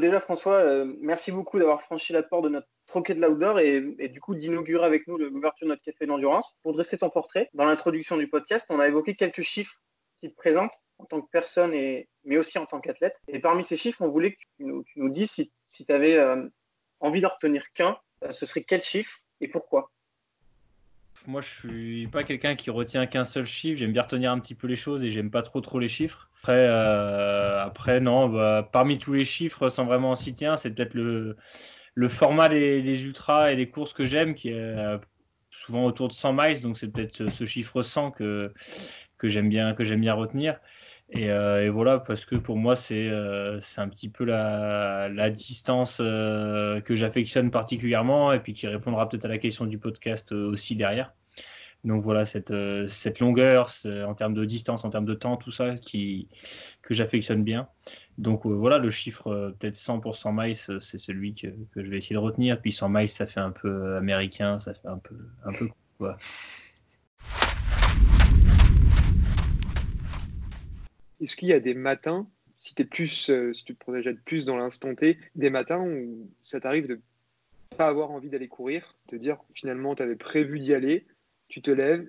déjà, François, euh, merci beaucoup d'avoir franchi la porte de notre troquet de l'outdoor et, du coup d'inaugurer avec nous l'ouverture de notre café d'endurance. Pour dresser ton portrait, dans l'introduction du podcast, on a évoqué quelques chiffres qui te présentent en tant que personne, et, mais aussi en tant qu'athlète. Et parmi ces chiffres, on voulait que tu nous, dises si, si tu avais euh, envie d'en retenir qu'un, euh, ce serait quel chiffre et pourquoi? Moi, je suis pas quelqu'un qui retient qu'un seul chiffre. J'aime bien retenir un petit peu les choses et j'aime pas trop trop les chiffres. Après, euh, après non, bah, parmi tous les chiffres, sans vraiment en citer c'est peut-être le, format des, ultras et des courses que j'aime, qui est euh, souvent autour de 100 miles. Donc, c'est peut-être ce, chiffre 100 que, que j'aime bien, que j'aime bien retenir. Euh, et, voilà, parce que pour moi, c'est un petit peu la, la distance que j'affectionne particulièrement et puis qui répondra peut-être à la question du podcast aussi derrière. Donc voilà, cette, euh, cette longueur en termes de distance, en termes de temps, tout ça qui, que j'affectionne bien. Donc euh, voilà, le chiffre euh, peut-être 100 pour 100 miles, c'est celui que, je vais essayer de retenir. Puis 100 miles, ça fait un peu américain, ça fait un peu, un peu. Est-ce qu'il y a des matins, si, si tu te projettes plus dans l'instant T, des matins où ça t'arrive de pas avoir envie d'aller courir, te dire finalement tu avais prévu d'y aller, tu te lèves,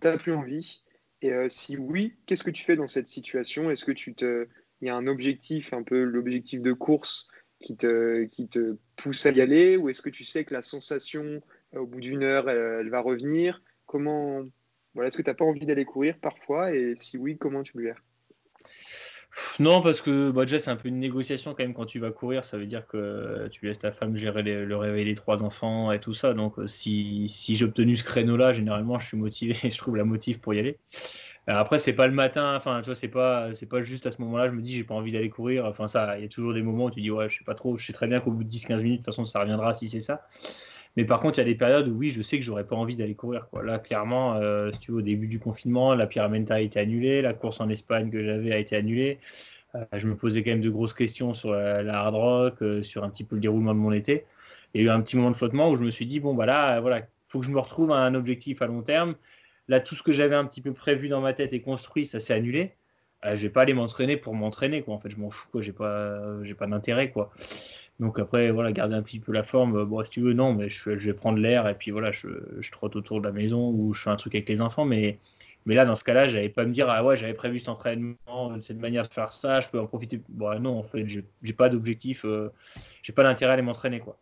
tu n'as plus envie. Et euh, si oui, qu'est-ce que tu fais dans cette situation? Est-ce que tu te, il y a un objectif, un peu l'objectif de course qui te, qui te pousse à y aller Ou est-ce que tu sais que la sensation, euh, au bout d'une heure, elle, va revenir? Comment voilà, Est-ce que tu n'as pas envie d'aller courir parfois? Et si oui, comment tu le gères? Non, parce que bah, c'est un peu une négociation quand même quand tu vas courir. Ça veut dire que tu laisses ta femme gérer le réveil des trois enfants et tout ça. Donc, euh, si, si j'ai obtenu ce créneau-là, généralement, je suis motivé je trouve la motive pour y aller. Euh, après, c'est pas le matin, enfin, tu vois, c'est pas, c'est pas juste à ce moment-là, je me dis, j'ai pas envie d'aller courir. Enfin, ça, il y a toujours des moments où tu dis, ouais, je sais pas trop, je sais très bien qu'au bout de 10-15 minutes, de toute façon, ça reviendra si c'est ça. Mais par contre, il y a des périodes où oui, je sais que j'aurais pas envie d'aller courir. Là, clairement, euh, tu au début du confinement, la Pyramenta a été annulée, la course en Espagne que j'avais a été annulée. Euh, je me posais quand même de grosses questions sur la, hard rock, euh, sur un petit peu le déroulement de mon été. Il y a eu un petit moment de flottement où je me suis dit, bon, bah là, voilà, faut que je me retrouve à un objectif à long terme. Là, tout ce que j'avais un petit peu prévu dans ma tête et construit, ça s'est annulé. Euh, je vais pas aller m'entraîner pour m'entraîner, quoi. En fait, je m'en fous, quoi. J'ai pas, pas d'intérêt, quoi. Donc après, voilà, garder un petit peu la forme. Bon, si tu veux, non, mais je, vais prendre l'air et puis voilà, je, je, trotte autour de la maison ou je fais un truc avec les enfants. Mais, mais là, dans ce cas-là, j'avais pas me dire, ah ouais, j'avais prévu cet entraînement, cette manière de faire ça, je peux en profiter. Bon, non, en fait, j'ai pas d'objectif, euh, j'ai pas d'intérêt à aller m'entraîner, quoi.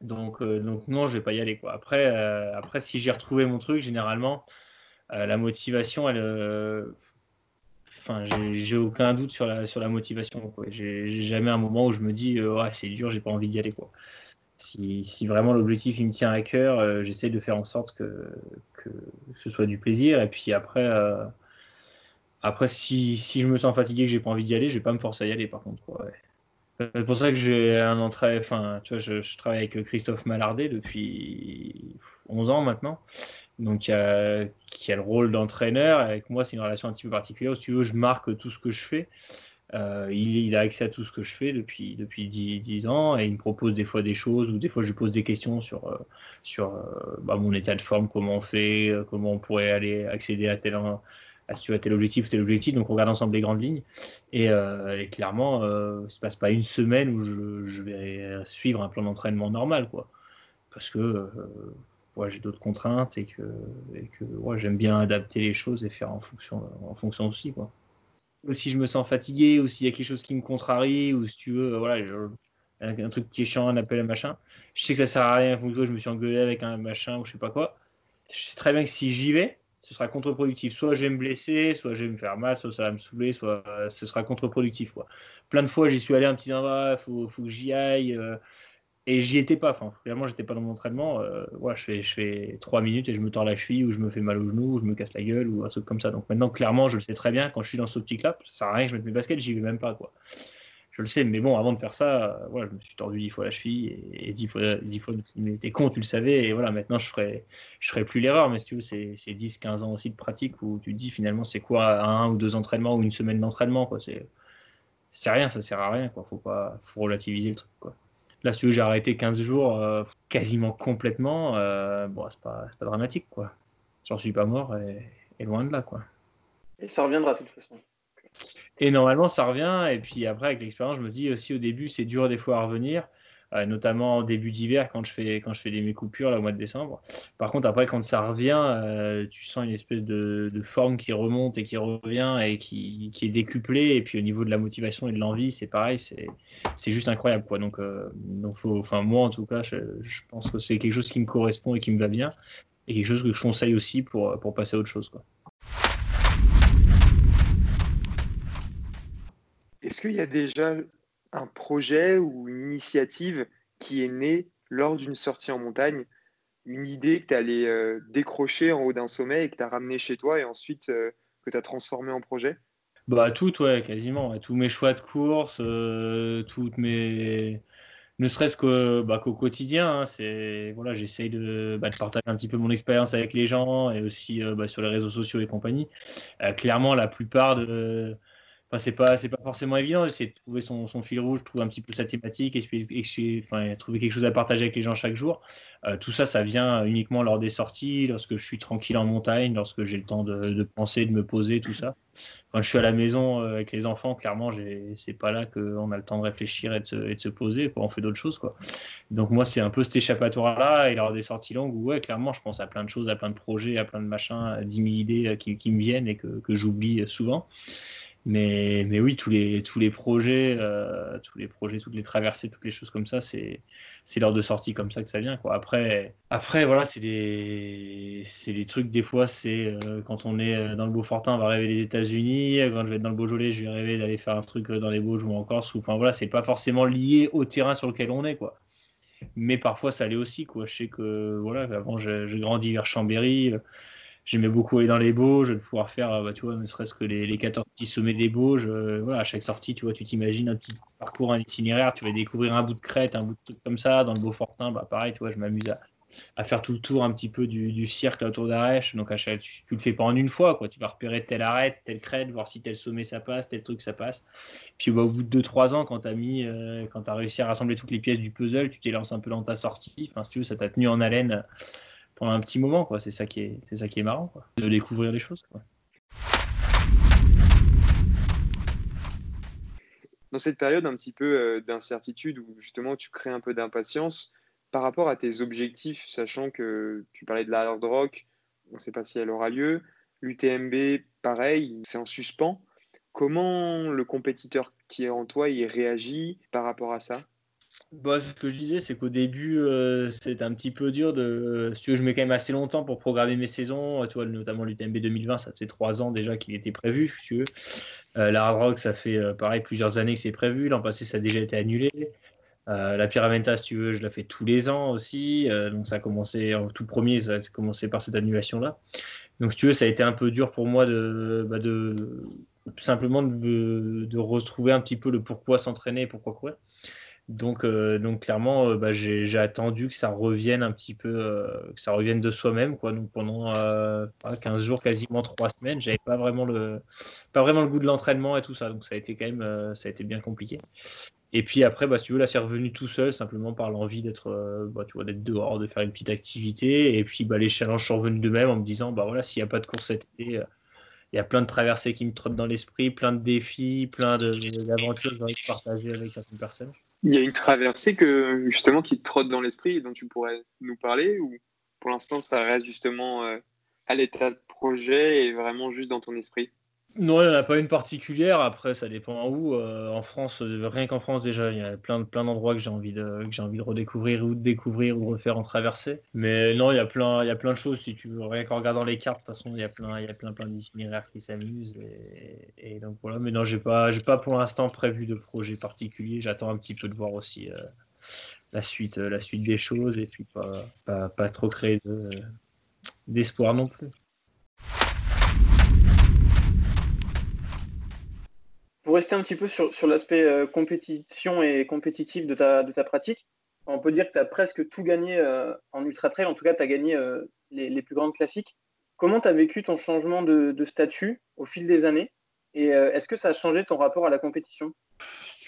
Donc, euh, donc non, je vais pas y aller, quoi. Après, euh, après si j'ai retrouvé mon truc, généralement, la motivation, elle j'ai aucun doute sur la, sur la motivation. J'ai jamais un moment où je me dis, euh, ouais, c'est dur, j'ai pas envie d'y aller. Quoi. Si, si, vraiment l'objectif me tient à cœur, euh, j'essaie de faire en sorte que, que, ce soit du plaisir. Et puis après, euh, après si, si, je me sens fatigué que j'ai pas envie d'y aller, je vais pas me forcer à y aller par contre. C'est pour ça que j'ai un entrée, enfin, tu vois, je, je, travaille avec Christophe Malardet depuis 11 ans maintenant donc qui a, le rôle d'entraîneur. Avec moi, c'est une relation un petit peu particulière. Si tu veux, je marque tout ce que je fais. Euh, il, a accès à tout ce que je fais depuis, depuis 10, ans et il me propose des fois des choses ou des fois je lui pose des questions sur, euh, sur euh, bah, mon état de forme, comment on fait, comment on pourrait aller accéder à tel, à, à tel objectif, tel objectif. Donc on regarde ensemble les grandes lignes et, clairement, il ne se passe pas une semaine où je, je vais suivre un plan d'entraînement normal. quoi Parce que j'ai d'autres contraintes et que, et que j'aime bien adapter les choses et faire en fonction, en fonction aussi. Quoi. Si je me sens fatigué ou s'il y a quelque chose qui me contrarie ou si tu veux, voilà, un, truc qui est chiant, un appel, un machin, je sais que ça sert à rien. je me suis engueulé avec un machin ou je sais pas quoi. Je sais très bien que si j'y vais, ce sera contre-productif. Soit je vais me blesser, soit je vais me faire mal, soit ça va me saouler, soit ce sera contre-productif. Plein de fois, j'y suis allé un petit endroit, il faut, faut, que j'y aille. Euh, et j'y étais pas. Enfin, finalement, j'étais pas dans mon entraînement. Euh, je fais, je fais trois minutes et je me tords la cheville ou je me fais mal au genou ou je me casse la gueule ou un truc comme ça. Donc maintenant, clairement, je le sais très bien. Quand je suis dans ce petit là ça sert à rien que je mette mes baskets, j'y vais même pas. Quoi. Je le sais, mais bon, avant de faire ça, euh, je me suis tordu dix fois la cheville et, dix fois, dix fois, mais t'es con, tu le savais. Et voilà, maintenant, je ferai, je ferai plus l'erreur. Mais si tu veux, c'est, c'est 10, 15 ans aussi de pratique où tu te dis finalement, c'est quoi un ou deux entraînements ou une semaine d'entraînement, quoi. C'est, c'est rien, ça sert à rien, quoi. Faut pas, faut relativiser le truc. Là, si tu veux, j'ai arrêté 15 jours euh, quasiment complètement. Euh, bon, c'est pas, pas, dramatique, quoi. J'en suis pas mort et, loin de là, quoi. Et ça reviendra de toute façon. Et normalement, ça revient. Et puis après, avec l'expérience, je me dis aussi au début, c'est dur des fois à revenir. Euh, notamment en début d'hiver quand je fais quand je fais des mes coupures là au mois de décembre. Par contre après quand ça revient, euh, tu sens une espèce de, forme qui remonte et qui revient et qui, qui, est décuplée et puis au niveau de la motivation et de l'envie c'est pareil, c'est c'est juste incroyable quoi. Donc euh, donc faut, enfin moi en tout cas je, je pense que c'est quelque chose qui me correspond et qui me va bien et quelque chose que je conseille aussi pour pour passer à autre chose quoi. Est-ce qu'il y a déjà un projet ou une initiative qui est née lors d'une sortie en montagne, une idée que tu allais euh, décrocher en haut d'un sommet et que tu as ramené chez toi et ensuite euh, que tu as transformé en projet? Bah tout, ouais, quasiment. Tous mes choix de course, euh, toutes mes ne serait-ce bah, qu'au quotidien, hein, c'est voilà, j'essaye de, bah, de, partager un petit peu mon expérience avec les gens et aussi bah, sur les réseaux sociaux et compagnie. clairement, la plupart de, Enfin, c'est pas, c'est pas forcément évident. De trouver son, son, fil rouge, trouver un petit peu sa thématique, et, enfin, trouver quelque chose à partager avec les gens chaque jour. Euh, tout ça, ça vient uniquement lors des sorties, lorsque je suis tranquille en montagne, lorsque j'ai le temps de, penser, de me poser, tout ça. Quand je suis à la maison euh, avec les enfants, clairement, c'est pas là qu'on a le temps de réfléchir et de se, poser. On fait d'autres choses. Quoi. Donc moi, c'est un peu cet échappatoire-là, et lors des sorties longues, où ouais, clairement, je pense à plein de choses, à plein de projets, à plein de machins, à 10 000 idées euh, qui, qui me viennent et que, que j'oublie souvent. Mais, mais oui, tous les, tous les projets, euh, tous les projets, toutes les traversées, toutes les choses comme ça, c'est, lors de sortie comme ça que ça vient. Quoi. Après, après, voilà, c'est des, des trucs, des fois, c'est euh, quand on est euh, dans le Beaufortin, on va rêver des États-Unis. Quand je vais être dans le Beaujolais, je vais rêver d'aller faire un truc dans les Bauges ou en Corse. Enfin, voilà, c'est pas forcément lié au terrain sur lequel on est, quoi. Mais parfois, ça l'est aussi, quoi. Je sais que, voilà, avant, j'ai grandi vers Chambéry j'aimais beaucoup aller dans les Bauges, de pouvoir faire, euh, bah, tu vois, ne serait-ce que les, les, 14 petits sommets des Bauges. Euh, voilà, à chaque sortie, tu vois, tu t'imagines un petit parcours, un itinéraire, tu vas découvrir un bout de crête, un bout de truc comme ça. Dans le Beaufortin, bah, pareil, tu vois, je m'amuse à, faire tout le tour un petit peu du, du cirque autour d'Arèche. Donc, à chaque, tu, ne le fais pas en une fois, quoi. Tu vas repérer telle arête, telle crête, voir si tel sommet ça passe, tel truc ça passe. Puis, bah, au bout de 2-3 ans, quand tu as euh, tu réussi à rassembler toutes les pièces du puzzle, tu t'es lancé un peu dans ta sortie. Enfin, si tu veux, ça t'a tenu en haleine pendant un petit moment. Quoi. C'est, ça qui est, marrant, de découvrir les choses. Dans cette période un petit peu euh, d'incertitude où justement tu crées un peu d'impatience par rapport à tes objectifs, sachant que tu parlais de la hard rock, on ne sait pas si elle aura lieu, l'UTMB, pareil, c'est en suspens. Comment le compétiteur qui est en toi, il réagit par rapport à ça? Bah, ce que je disais, c'est qu'au début, euh, c'est un petit peu dur de. Si tu veux, je mets quand même assez longtemps pour programmer mes saisons. Tu vois, notamment l'UTMB 2020, ça fait trois ans déjà qu'il était prévu, si tu veux. Euh, la Hard Rock, ça fait euh, pareil plusieurs années que c'est prévu. L'an passé, ça a déjà été annulé. la Pyramenta, si tu veux, je la fais tous les ans aussi. donc ça a commencé, en tout premier, ça a commencé par cette annulation-là. Donc si tu veux, ça a été un peu dur pour moi de, bah, de simplement de, retrouver un petit peu le pourquoi s'entraîner et pourquoi courir. Donc, euh, donc clairement, euh, bah, j'ai attendu que ça revienne un petit peu, euh, que ça revienne de soi-même. Quoi. Donc pendant 15 jours, quasiment 3 semaines, j'avais pas vraiment le, pas vraiment le goût de l'entraînement et tout ça. Donc ça a été quand même, ça a été bien compliqué. Et puis après, bah, si tu veux, là, c'est revenu tout seul, simplement par l'envie d'être, bah, dehors, de faire une petite activité. Et puis bah, les challenges sont revenus d'eux-mêmes en me disant, bah voilà, s'il n'y a pas de course cet été, il y a plein de traversées qui me trottent dans l'esprit, plein de défis, plein d'aventures que j'ai envie de partager avec certaines personnes. Il y a une traversée que justement qui te trotte dans l'esprit et dont tu pourrais nous parler ou pour l'instant ça reste justement euh, à l'état de projet et vraiment juste dans ton esprit? Non, il n'y en a pas une particulière. Après, ça dépend où. Euh, en France, euh, rien qu'en France déjà, il y a plein, plein d'endroits que j'ai envie de, envie de redécouvrir ou de découvrir ou de refaire en traversée. Mais non, il y a plein, il y a plein de choses. Si tu veux, rien qu'en regardant les cartes, de toute façon, il y a plein, il y a plein, plein d'itinéraires qui s'amusent. Et, donc voilà. Mais non, j'ai pas, pas pour l'instant prévu de projet particulier. J'attends un petit peu de voir aussi euh, la suite, la suite des choses et puis pas, pas, pas trop créer d'espoir non plus. Pour rester un petit peu sur, l'aspect euh, compétition et compétitif de ta, pratique, on peut dire que tu as presque tout gagné euh, en ultra trail, en tout cas tu as gagné euh, les, plus grandes classiques. Comment tu as vécu ton changement de, statut au fil des années? Et est-ce que ça a changé ton rapport à la compétition?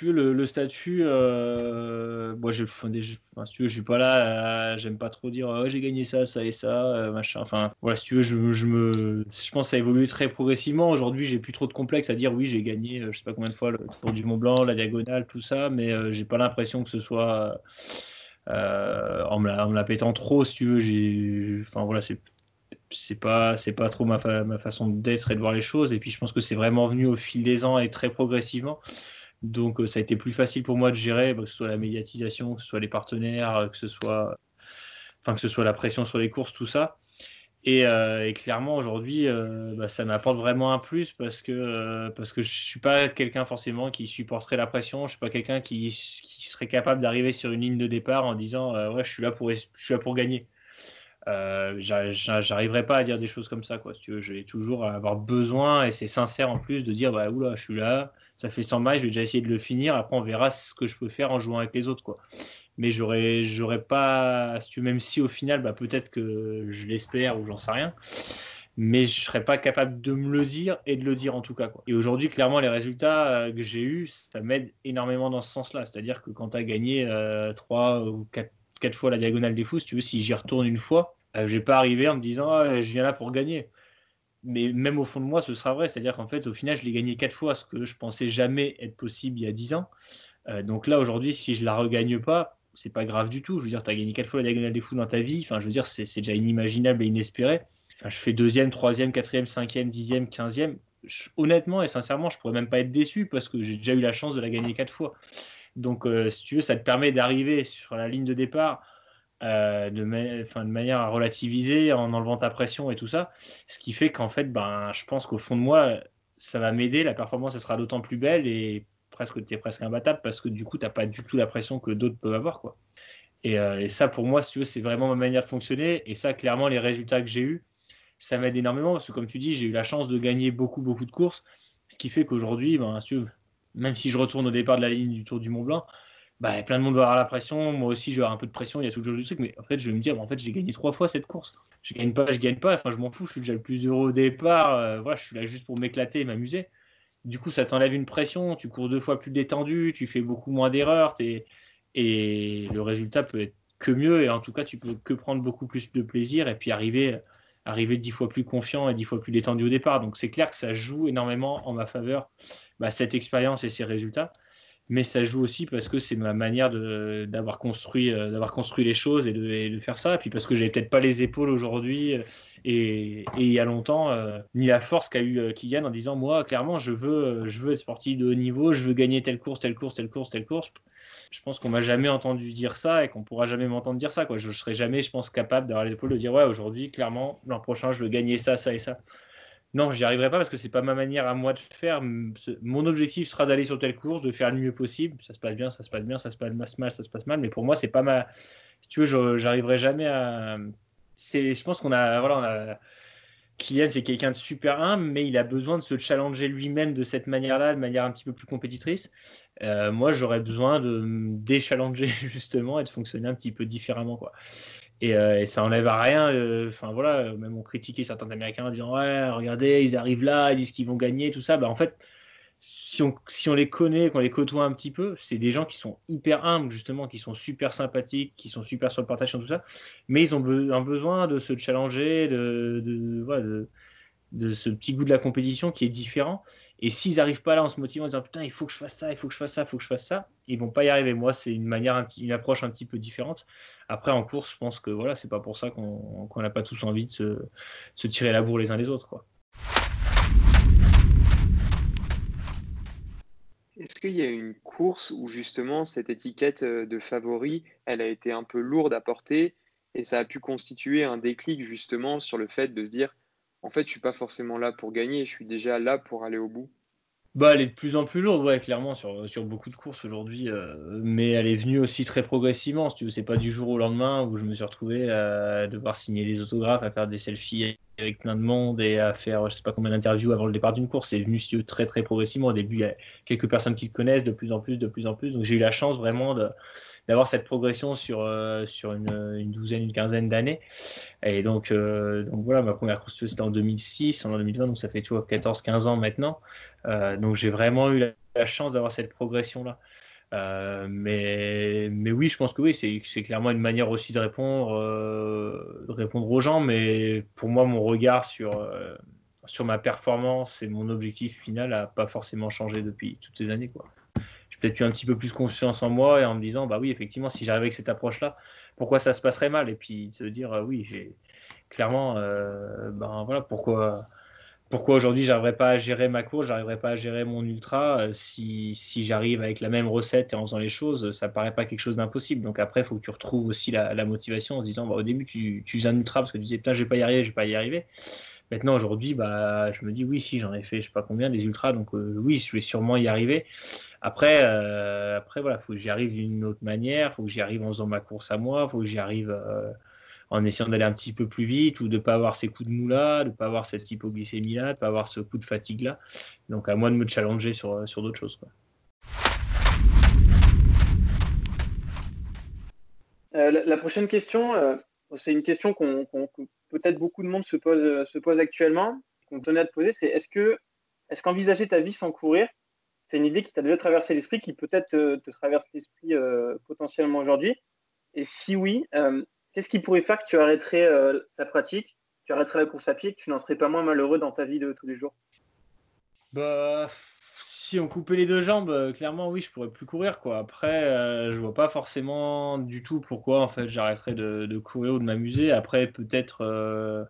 Le, statut, euh, moi, j'ai, enfin, si tu veux, je suis pas là, j'aime pas trop dire oh, j'ai gagné ça, ça et ça, euh, machin. Enfin, voilà, si tu veux, je, me, je pense que ça a évolué très progressivement. Aujourd'hui, j'ai plus trop de complexe à dire oui, j'ai gagné, euh, je sais pas combien de fois le Tour du Mont Blanc, la diagonale, tout ça, mais j'ai pas l'impression que ce soit en me, la, en, me la, pétant trop, si tu veux. J'ai, enfin voilà, c'est c'est pas c'est pas trop ma, façon d'être et de voir les choses et puis je pense que c'est vraiment venu au fil des ans et très progressivement donc, euh, ça a été plus facile pour moi de gérer, bah, que ce soit la médiatisation, que ce soit les partenaires, euh, que ce soit, enfin, que ce soit la pression sur les courses, tout ça. Et, euh, clairement, aujourd'hui, bah, ça m'apporte vraiment un plus parce que, parce que je suis pas quelqu'un forcément qui supporterait la pression. Je suis pas quelqu'un qui, serait capable d'arriver sur une ligne de départ en disant Ouais, je suis là pour, je suis là pour gagner. Euh, j'arriverai pas à dire des choses comme ça. Quoi. Si tu veux, je vais toujours avoir besoin, et c'est sincère en plus, de dire bah, Oula, je suis là, ça fait 100 miles, je vais déjà essayer de le finir. Après, on verra ce que je peux faire en jouant avec les autres. Quoi. Mais j'aurais, j'aurais pas, si tu veux, même si au final, bah, peut-être que je l'espère ou j'en sais rien, mais je serais pas capable de me le dire et de le dire en tout cas. Quoi. Et aujourd'hui, clairement, les résultats euh, que j'ai eus, ça m'aide énormément dans ce sens-là. C'est-à-dire que quand tu as gagné euh, 3 ou 4, fois la diagonale des fous, si tu veux, si j'y retourne une fois, euh, je vais pas arriver en me disant ah, je viens là pour gagner mais même au fond de moi, ce sera vrai. C'est-à-dire qu'en fait, au final, je l'ai gagné quatre fois, ce que je pensais jamais être possible il y a dix ans. Euh, donc là, aujourd'hui, si je la regagne pas, c'est pas grave du tout. Je veux dire, tu as gagné quatre fois la diagonale des fous dans ta vie. Enfin, je veux dire, c'est déjà inimaginable et inespéré. Enfin, je fais deuxième, troisième, quatrième, cinquième, dixième, quinzième. honnêtement et sincèrement, je pourrais même pas être déçu parce que j'ai déjà eu la chance de la gagner quatre fois. Donc, euh, si tu veux, ça te permet d'arriver sur la ligne de départ euh, de, de, manière à relativiser en enlevant ta pression et tout ça. Ce qui fait qu'en fait, ben, je pense qu'au fond de moi, ça va m'aider. La performance, elle sera d'autant plus belle et presque, tu es presque imbattable parce que du coup, tu n'as pas du tout la pression que d'autres peuvent avoir. Quoi. Et, euh, et, ça, pour moi, si tu veux, c'est vraiment ma manière de fonctionner. Et ça, clairement, les résultats que j'ai eus, ça m'aide énormément parce que, comme tu dis, j'ai eu la chance de gagner beaucoup, beaucoup de courses. Ce qui fait qu'aujourd'hui, ben, si tu veux, même si je retourne au départ de la ligne du Tour du Mont Blanc, bah, plein de monde va avoir la pression. Moi aussi, je vais avoir un peu de pression. Il y a toujours du truc. Mais en fait, je vais me dire, en fait, j'ai gagné trois fois cette course. Je gagne pas, je gagne pas. Enfin, je m'en fous. Je suis déjà le plus heureux au départ. Euh, voilà, je suis là juste pour m'éclater et m'amuser. Du coup, ça t'enlève une pression. Tu cours deux fois plus détendu. Tu fais beaucoup moins d'erreurs. Et le résultat peut être que mieux. Et en tout cas, tu peux que prendre beaucoup plus de plaisir et puis arriver, arriver dix fois plus confiant et dix fois plus détendu au départ. Donc, c'est clair que ça joue énormément en ma faveur, bah, cette expérience et ces résultats mais ça joue aussi parce que c'est ma manière d'avoir construit, euh, construit les choses et de, faire ça. Et puis parce que j'avais peut-être pas les épaules aujourd'hui euh, et, il y a longtemps, euh, ni la force qu'a eu Kylian en disant Moi, clairement, je veux, je veux être sportif de haut niveau, je veux gagner telle course, telle course, telle course, telle course. Je pense qu'on m'a jamais entendu dire ça et qu'on pourra jamais m'entendre dire ça. Quoi. Je, ne serai jamais, je pense, capable d'avoir les épaules de dire Ouais, aujourd'hui, clairement, l'an prochain, je veux gagner ça, ça et ça. Non, j'y arriverai pas parce que c'est pas ma manière à moi de faire. Mon objectif sera d'aller sur telle course, de faire le mieux possible. Ça se passe bien, ça se passe bien, ça se passe mal, ça se passe mal. Mais pour moi, c'est pas ma. Si tu veux, j'arriverai jamais à. C'est, je pense qu'on a, voilà, on a. C'est quelqu'un de super humble, mais il a besoin de se challenger lui-même de cette manière-là, de manière un petit peu plus compétitrice. Euh, moi, j'aurais besoin de me déchallenger justement et de fonctionner un petit peu différemment, quoi. Euh, et, ça enlève à rien. Euh, enfin voilà, même on critiquait certains Américains en disant ouais, regardez, ils arrivent là, ils disent qu'ils vont gagner, tout ça. Bah, en fait, si on, les connaît, qu'on les côtoie un petit peu, c'est des gens qui sont hyper humbles justement, qui sont super sympathiques, qui sont super sur le partage, tout ça. Mais ils ont un besoin de se challenger, de, ce petit goût de la compétition qui est différent. Et s'ils n'arrivent pas là en se motivant en disant putain, il faut que je fasse ça, il faut que je fasse ça, il faut que je fasse ça, ils vont pas y arriver. Moi, c'est une manière, une approche un petit peu différente. Après, en course, je pense que voilà, c'est pas pour ça qu'on n'a pas tous envie de se, tirer la bourre les uns les autres. Est-ce qu'il y a une course où justement cette étiquette euh, de favori, elle a été un peu lourde à porter et ça a pu constituer un déclic justement sur le fait de se dire en fait, je suis pas forcément là pour gagner, je suis déjà là pour aller au bout? Bah, elle est de plus en plus lourde, ouais, clairement, sur, beaucoup de courses aujourd'hui. Euh, mais elle est venue aussi très progressivement. Si tu c'est pas du jour au lendemain où je me suis retrouvé à devoir signer des autographes, à faire des selfies avec plein de monde et à faire je sais pas combien d'interviews avant le départ d'une course. C'est venu si très très progressivement. Au début, il y a quelques personnes qui le connaissent, de plus en plus, de plus en plus. Donc j'ai eu la chance vraiment de d'avoir cette progression sur, sur une, douzaine, une quinzaine d'années. Et donc, donc voilà, ma première course c'était en 2006, en 2020, donc ça fait 14-15 ans maintenant. donc j'ai vraiment eu la chance d'avoir cette progression-là. Euh, mais, mais oui, je pense que oui, c'est clairement une manière aussi de répondre, euh, répondre aux gens. Mais pour moi, mon regard sur, euh, sur ma performance et mon objectif final n'a pas forcément changé depuis toutes ces années. J'ai peut-être eu un petit peu plus confiance en moi et en me disant, bah oui, effectivement, si j'arrivais avec cette approche-là, pourquoi ça se passerait mal? Et puis se dire, oui, j'ai clairement, ben voilà, pourquoi pourquoi aujourd'hui j'arriverais pas à gérer ma course, j'arriverais pas à gérer mon ultra euh, si, si j'arrive avec la même recette et en faisant les choses, ça paraît pas quelque chose d'impossible. Donc après, il faut que tu retrouves aussi la, motivation en se disant bah, au début tu, tu faisais un ultra parce que tu disais putain je vais pas y arriver, je vais pas y arriver. Maintenant aujourd'hui, bah, je me dis oui si j'en ai fait je sais pas combien des ultras, donc euh, oui je vais sûrement y arriver. Après, euh, après voilà, faut que j'y arrive d'une autre manière, faut que j'y arrive en faisant ma course à moi, faut que j'y arrive en essayant d'aller un petit peu plus vite ou de pas avoir ces coups de mou là, de pas avoir cette hypoglycémie là, de pas avoir ce coup de fatigue là. Donc à moi de me challenger sur, sur d'autres choses. Euh, la, prochaine question, euh, c'est une question qu'on, peut-être beaucoup de monde se pose, se pose actuellement, qu'on tenait à te poser, c'est est-ce que est-ce qu'envisager ta vie sans courir, c'est une idée qui t'a déjà traversé l'esprit, qui peut-être te, te traverse l'esprit euh, potentiellement aujourd'hui? Et si oui, Qu'est-ce qui pourrait faire que tu arrêterais euh, ta pratique, tu arrêterais la course à pied, que tu n'en serais pas moins malheureux dans ta vie de tous les jours? Bah, si on coupait les deux jambes, euh, clairement oui, je pourrais plus courir quoi. Après, euh, je vois pas forcément du tout pourquoi en fait j'arrêterais de, courir ou de m'amuser. Après, peut-être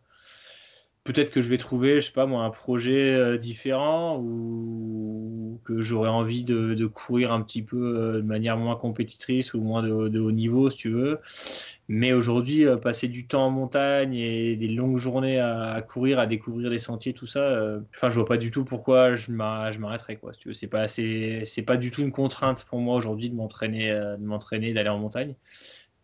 peut-être que je vais trouver, je pas moi, un projet euh, différent ou que j'aurais envie de, courir un petit peu euh, de manière moins compétitrice ou moins de, haut niveau, si tu veux. Mais aujourd'hui, euh, passer du temps en montagne et des longues journées à, courir, à découvrir des sentiers, tout ça, enfin, je vois pas du tout pourquoi je m'arrêterais, quoi. tu veux, c'est pas c'est pas du tout une contrainte pour moi aujourd'hui de m'entraîner, d'aller en montagne.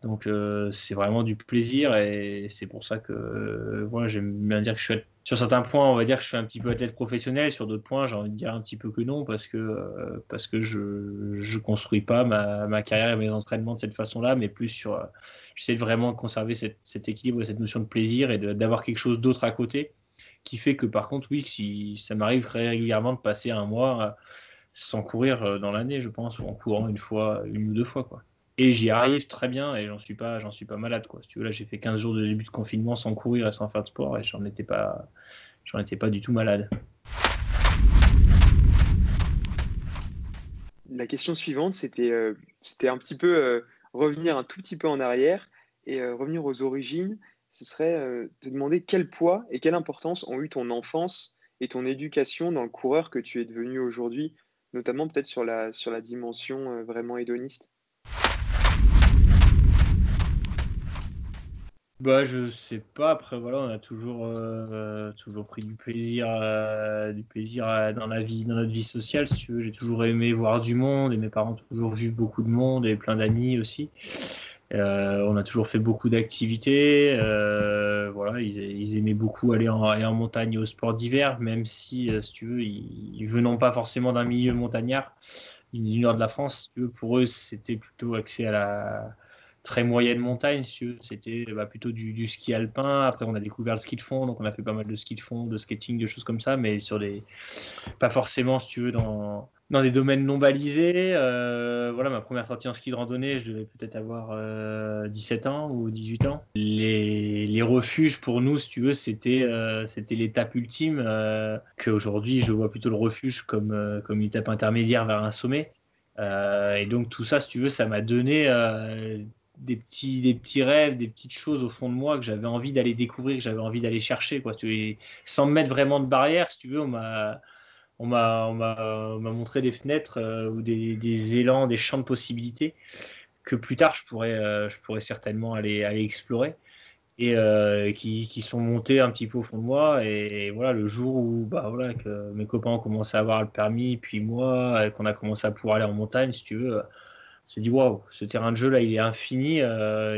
Donc euh, c'est vraiment du plaisir et c'est pour ça que euh, voilà, j'aime bien dire que je suis sur certains points, on va dire que je suis un petit peu athlète professionnel, sur d'autres points, j'ai envie de dire un petit peu que non parce que euh, parce que je ne construis pas ma, ma, carrière et mes entraînements de cette façon-là, mais plus sur j'essaie vraiment de conserver cette, cet équilibre et cette notion de plaisir et d'avoir quelque chose d'autre à côté qui fait que par contre oui, si ça m'arrive régulièrement de passer un mois sans courir dans l'année, je pense, ou en courant une fois, une ou deux fois quoi. Et j'y arrive très bien et j'en suis pas, j'en suis pas malade quoi. tu veux, là j'ai fait 15 jours de début de confinement sans courir et sans faire de sport et j'en étais pas, j'en étais pas du tout malade. La question suivante, c'était, euh, c'était un petit peu euh, revenir un tout petit peu en arrière et euh, revenir aux origines. Ce serait de demander quel poids et quelle importance ont eu ton enfance et ton éducation dans le coureur que tu es devenu aujourd'hui, notamment peut-être sur la, sur la dimension vraiment hédoniste. Bah, je sais pas. Après, voilà, on a toujours, euh, toujours pris du plaisir, euh, du plaisir dans la vie, dans notre vie sociale, si tu veux. J'ai toujours aimé voir du monde et mes parents ont toujours vu beaucoup de monde et plein d'amis aussi. Euh, on a toujours fait beaucoup d'activités. voilà, ils, aimaient beaucoup aller en, montagne et au sport d'hiver, même si, si tu veux, ils, venant pas forcément d'un milieu montagnard, du nord de la France, tu veux, pour eux, c'était plutôt axé à la très moyenne montagne, c'était bah, plutôt du, ski alpin. Après, on a découvert le ski de fond, donc on a fait pas mal de ski de fond, de skating, de choses comme ça, mais sur des. Pas forcément, si tu veux, dans, dans des domaines non balisés. Euh, voilà, ma première sortie en ski de randonnée, je devais peut-être avoir 17 euh, ans ou 18 ans. Les, refuges, pour nous, si tu veux, c'était euh, l'étape ultime, qu'aujourd'hui, je vois plutôt le refuge comme, comme une étape intermédiaire vers un sommet. et donc tout ça, si tu veux, ça m'a donné des petits, des petits rêves, des petites choses au fond de moi que j'avais envie d'aller découvrir, que j'avais envie d'aller chercher. Quoi. Sans me mettre vraiment de barrière, si tu veux, on m'a, on m'a, montré des fenêtres euh, ou des, élans, des champs de possibilités que plus tard je pourrais, euh, je pourrais certainement aller, aller explorer et euh, qui, sont montés un petit peu au fond de moi. Et, voilà, le jour où bah, voilà, que mes copains ont commencé à avoir le permis, puis moi, qu'on a commencé à pouvoir aller en montagne, si tu veux s'est dit waouh, ce terrain de jeu là, il est infini.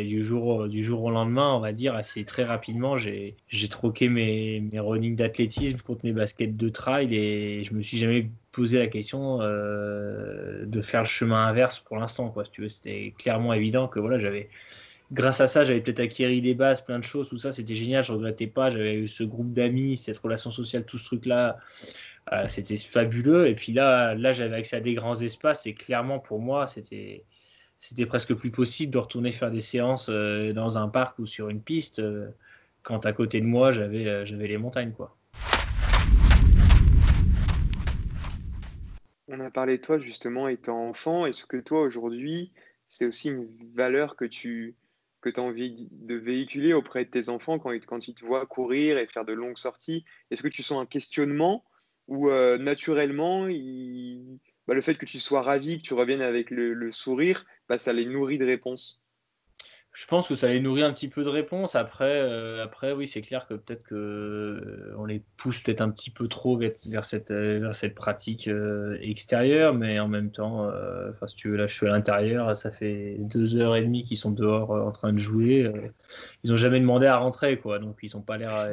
du, jour, du jour au lendemain, on va dire, assez très rapidement, j'ai troqué mes, mes running d'athlétisme contre mes baskets de trail et je me suis jamais posé la question de faire le chemin inverse pour l'instant. Si tu c'était clairement évident que voilà, j'avais grâce à ça, j'avais peut-être acquis des bases, plein de choses, tout ça, c'était génial, je regrettais pas, j'avais eu ce groupe d'amis, cette relation sociale, tout ce truc-là, euh, c'était fabuleux. Et puis là, là j'avais accès à des grands espaces et clairement pour moi, c'était c'était presque plus possible de retourner faire des séances euh, dans un parc ou sur une piste euh, quand à côté de moi, j'avais j'avais les montagnes, quoi. On a parlé de toi justement étant enfant. Est-ce que toi aujourd'hui, c'est aussi une valeur que tu, que tu as envie de véhiculer auprès de tes enfants quand, quand ils te voient courir et faire de longues sorties? Est-ce que tu sens un questionnement ou euh, naturellement, bah, le fait que tu sois ravi, que tu reviennes avec le, sourire, bah, ça les nourrit de réponses je pense que ça les nourrit un petit peu de réponses. Après, euh, après oui, c'est clair que peut-être que euh, on les pousse peut-être un petit peu trop vers, cette, euh, vers cette pratique extérieure, mais en même temps, si tu veux, là, je suis à l'intérieur, ça fait deux heures et demie qu'ils sont dehors en train de jouer. ils n'ont jamais demandé à rentrer, quoi. Donc, ils n'ont pas l'air,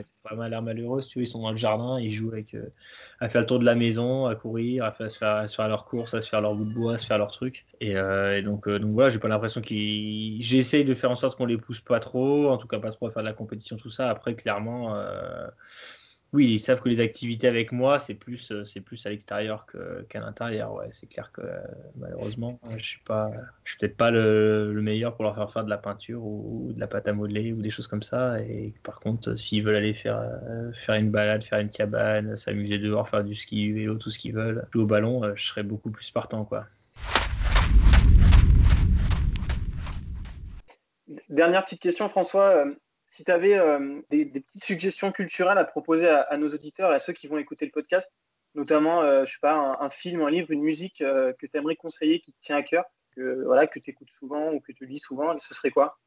l'air malheureux. tu veux, ils sont dans le jardin, ils jouent avec, à faire le tour de la maison, à courir, à, se faire, à se leurs courses, à se faire leur bout de bois, à se faire leurs trucs. Et, donc, donc voilà, j'ai pas l'impression qu'ils. J'essaye de faire sorte qu'on les pousse pas trop, en tout cas pas trop à faire de la compétition, tout ça. Après, clairement, euh, oui, ils savent que les activités avec moi, c'est plus, euh, c'est plus à l'extérieur qu'à l'intérieur. Ouais, c'est clair que euh, malheureusement, je suis pas, je suis peut-être pas le, meilleur pour leur faire faire de la peinture ou, de la pâte à modeler ou des choses comme ça. Et par contre, s'ils veulent aller faire, faire une balade, faire une cabane, s'amuser dehors, faire du ski, vélo, tout ce qu'ils veulent, jouer au ballon, je serais beaucoup plus partant, quoi. Dernière petite question, François. Euh, si tu avais euh, des, petites suggestions culturelles à proposer à, nos auditeurs et à ceux qui vont écouter le podcast, notamment, euh, je sais pas, un, film, un livre, une musique que tu aimerais conseiller qui te tient à cœur, que, voilà, que tu écoutes souvent ou que tu lis souvent, ce serait quoi?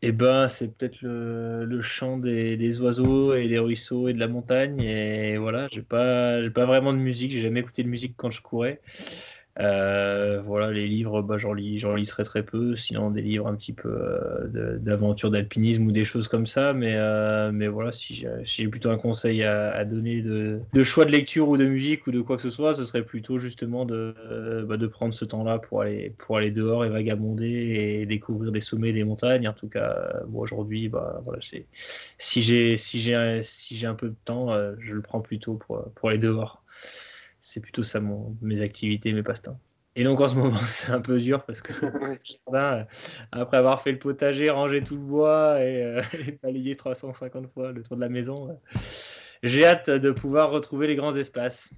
Eh ben, c'est peut-être le, chant des, oiseaux et des ruisseaux et de la montagne. Et voilà, j'ai pas, pas vraiment de musique. J'ai jamais écouté de musique quand je courais. Euh, voilà, les livres, bah, j'en lis, lis très très peu. Sinon, des livres un petit peu euh, d'aventure, d'alpinisme ou des choses comme ça. Mais, euh, mais voilà, si j'ai plutôt un conseil à, donner de, choix de lecture ou de musique ou de quoi que ce soit, ce serait plutôt justement de, bah, de prendre ce temps-là pour aller, pour aller dehors et vagabonder et découvrir des sommets des montagnes. En tout cas, bon, aujourd'hui, bah, voilà, si j'ai si si un peu de temps, je le prends plutôt pour, pour aller dehors c'est plutôt ça mon, mes activités, mes passe-temps. Et donc en ce moment, c'est un peu dur parce que après avoir fait le potager, rangé tout le bois et, euh, balayer 350 fois le tour de la maison, j'ai hâte de pouvoir retrouver les grands espaces.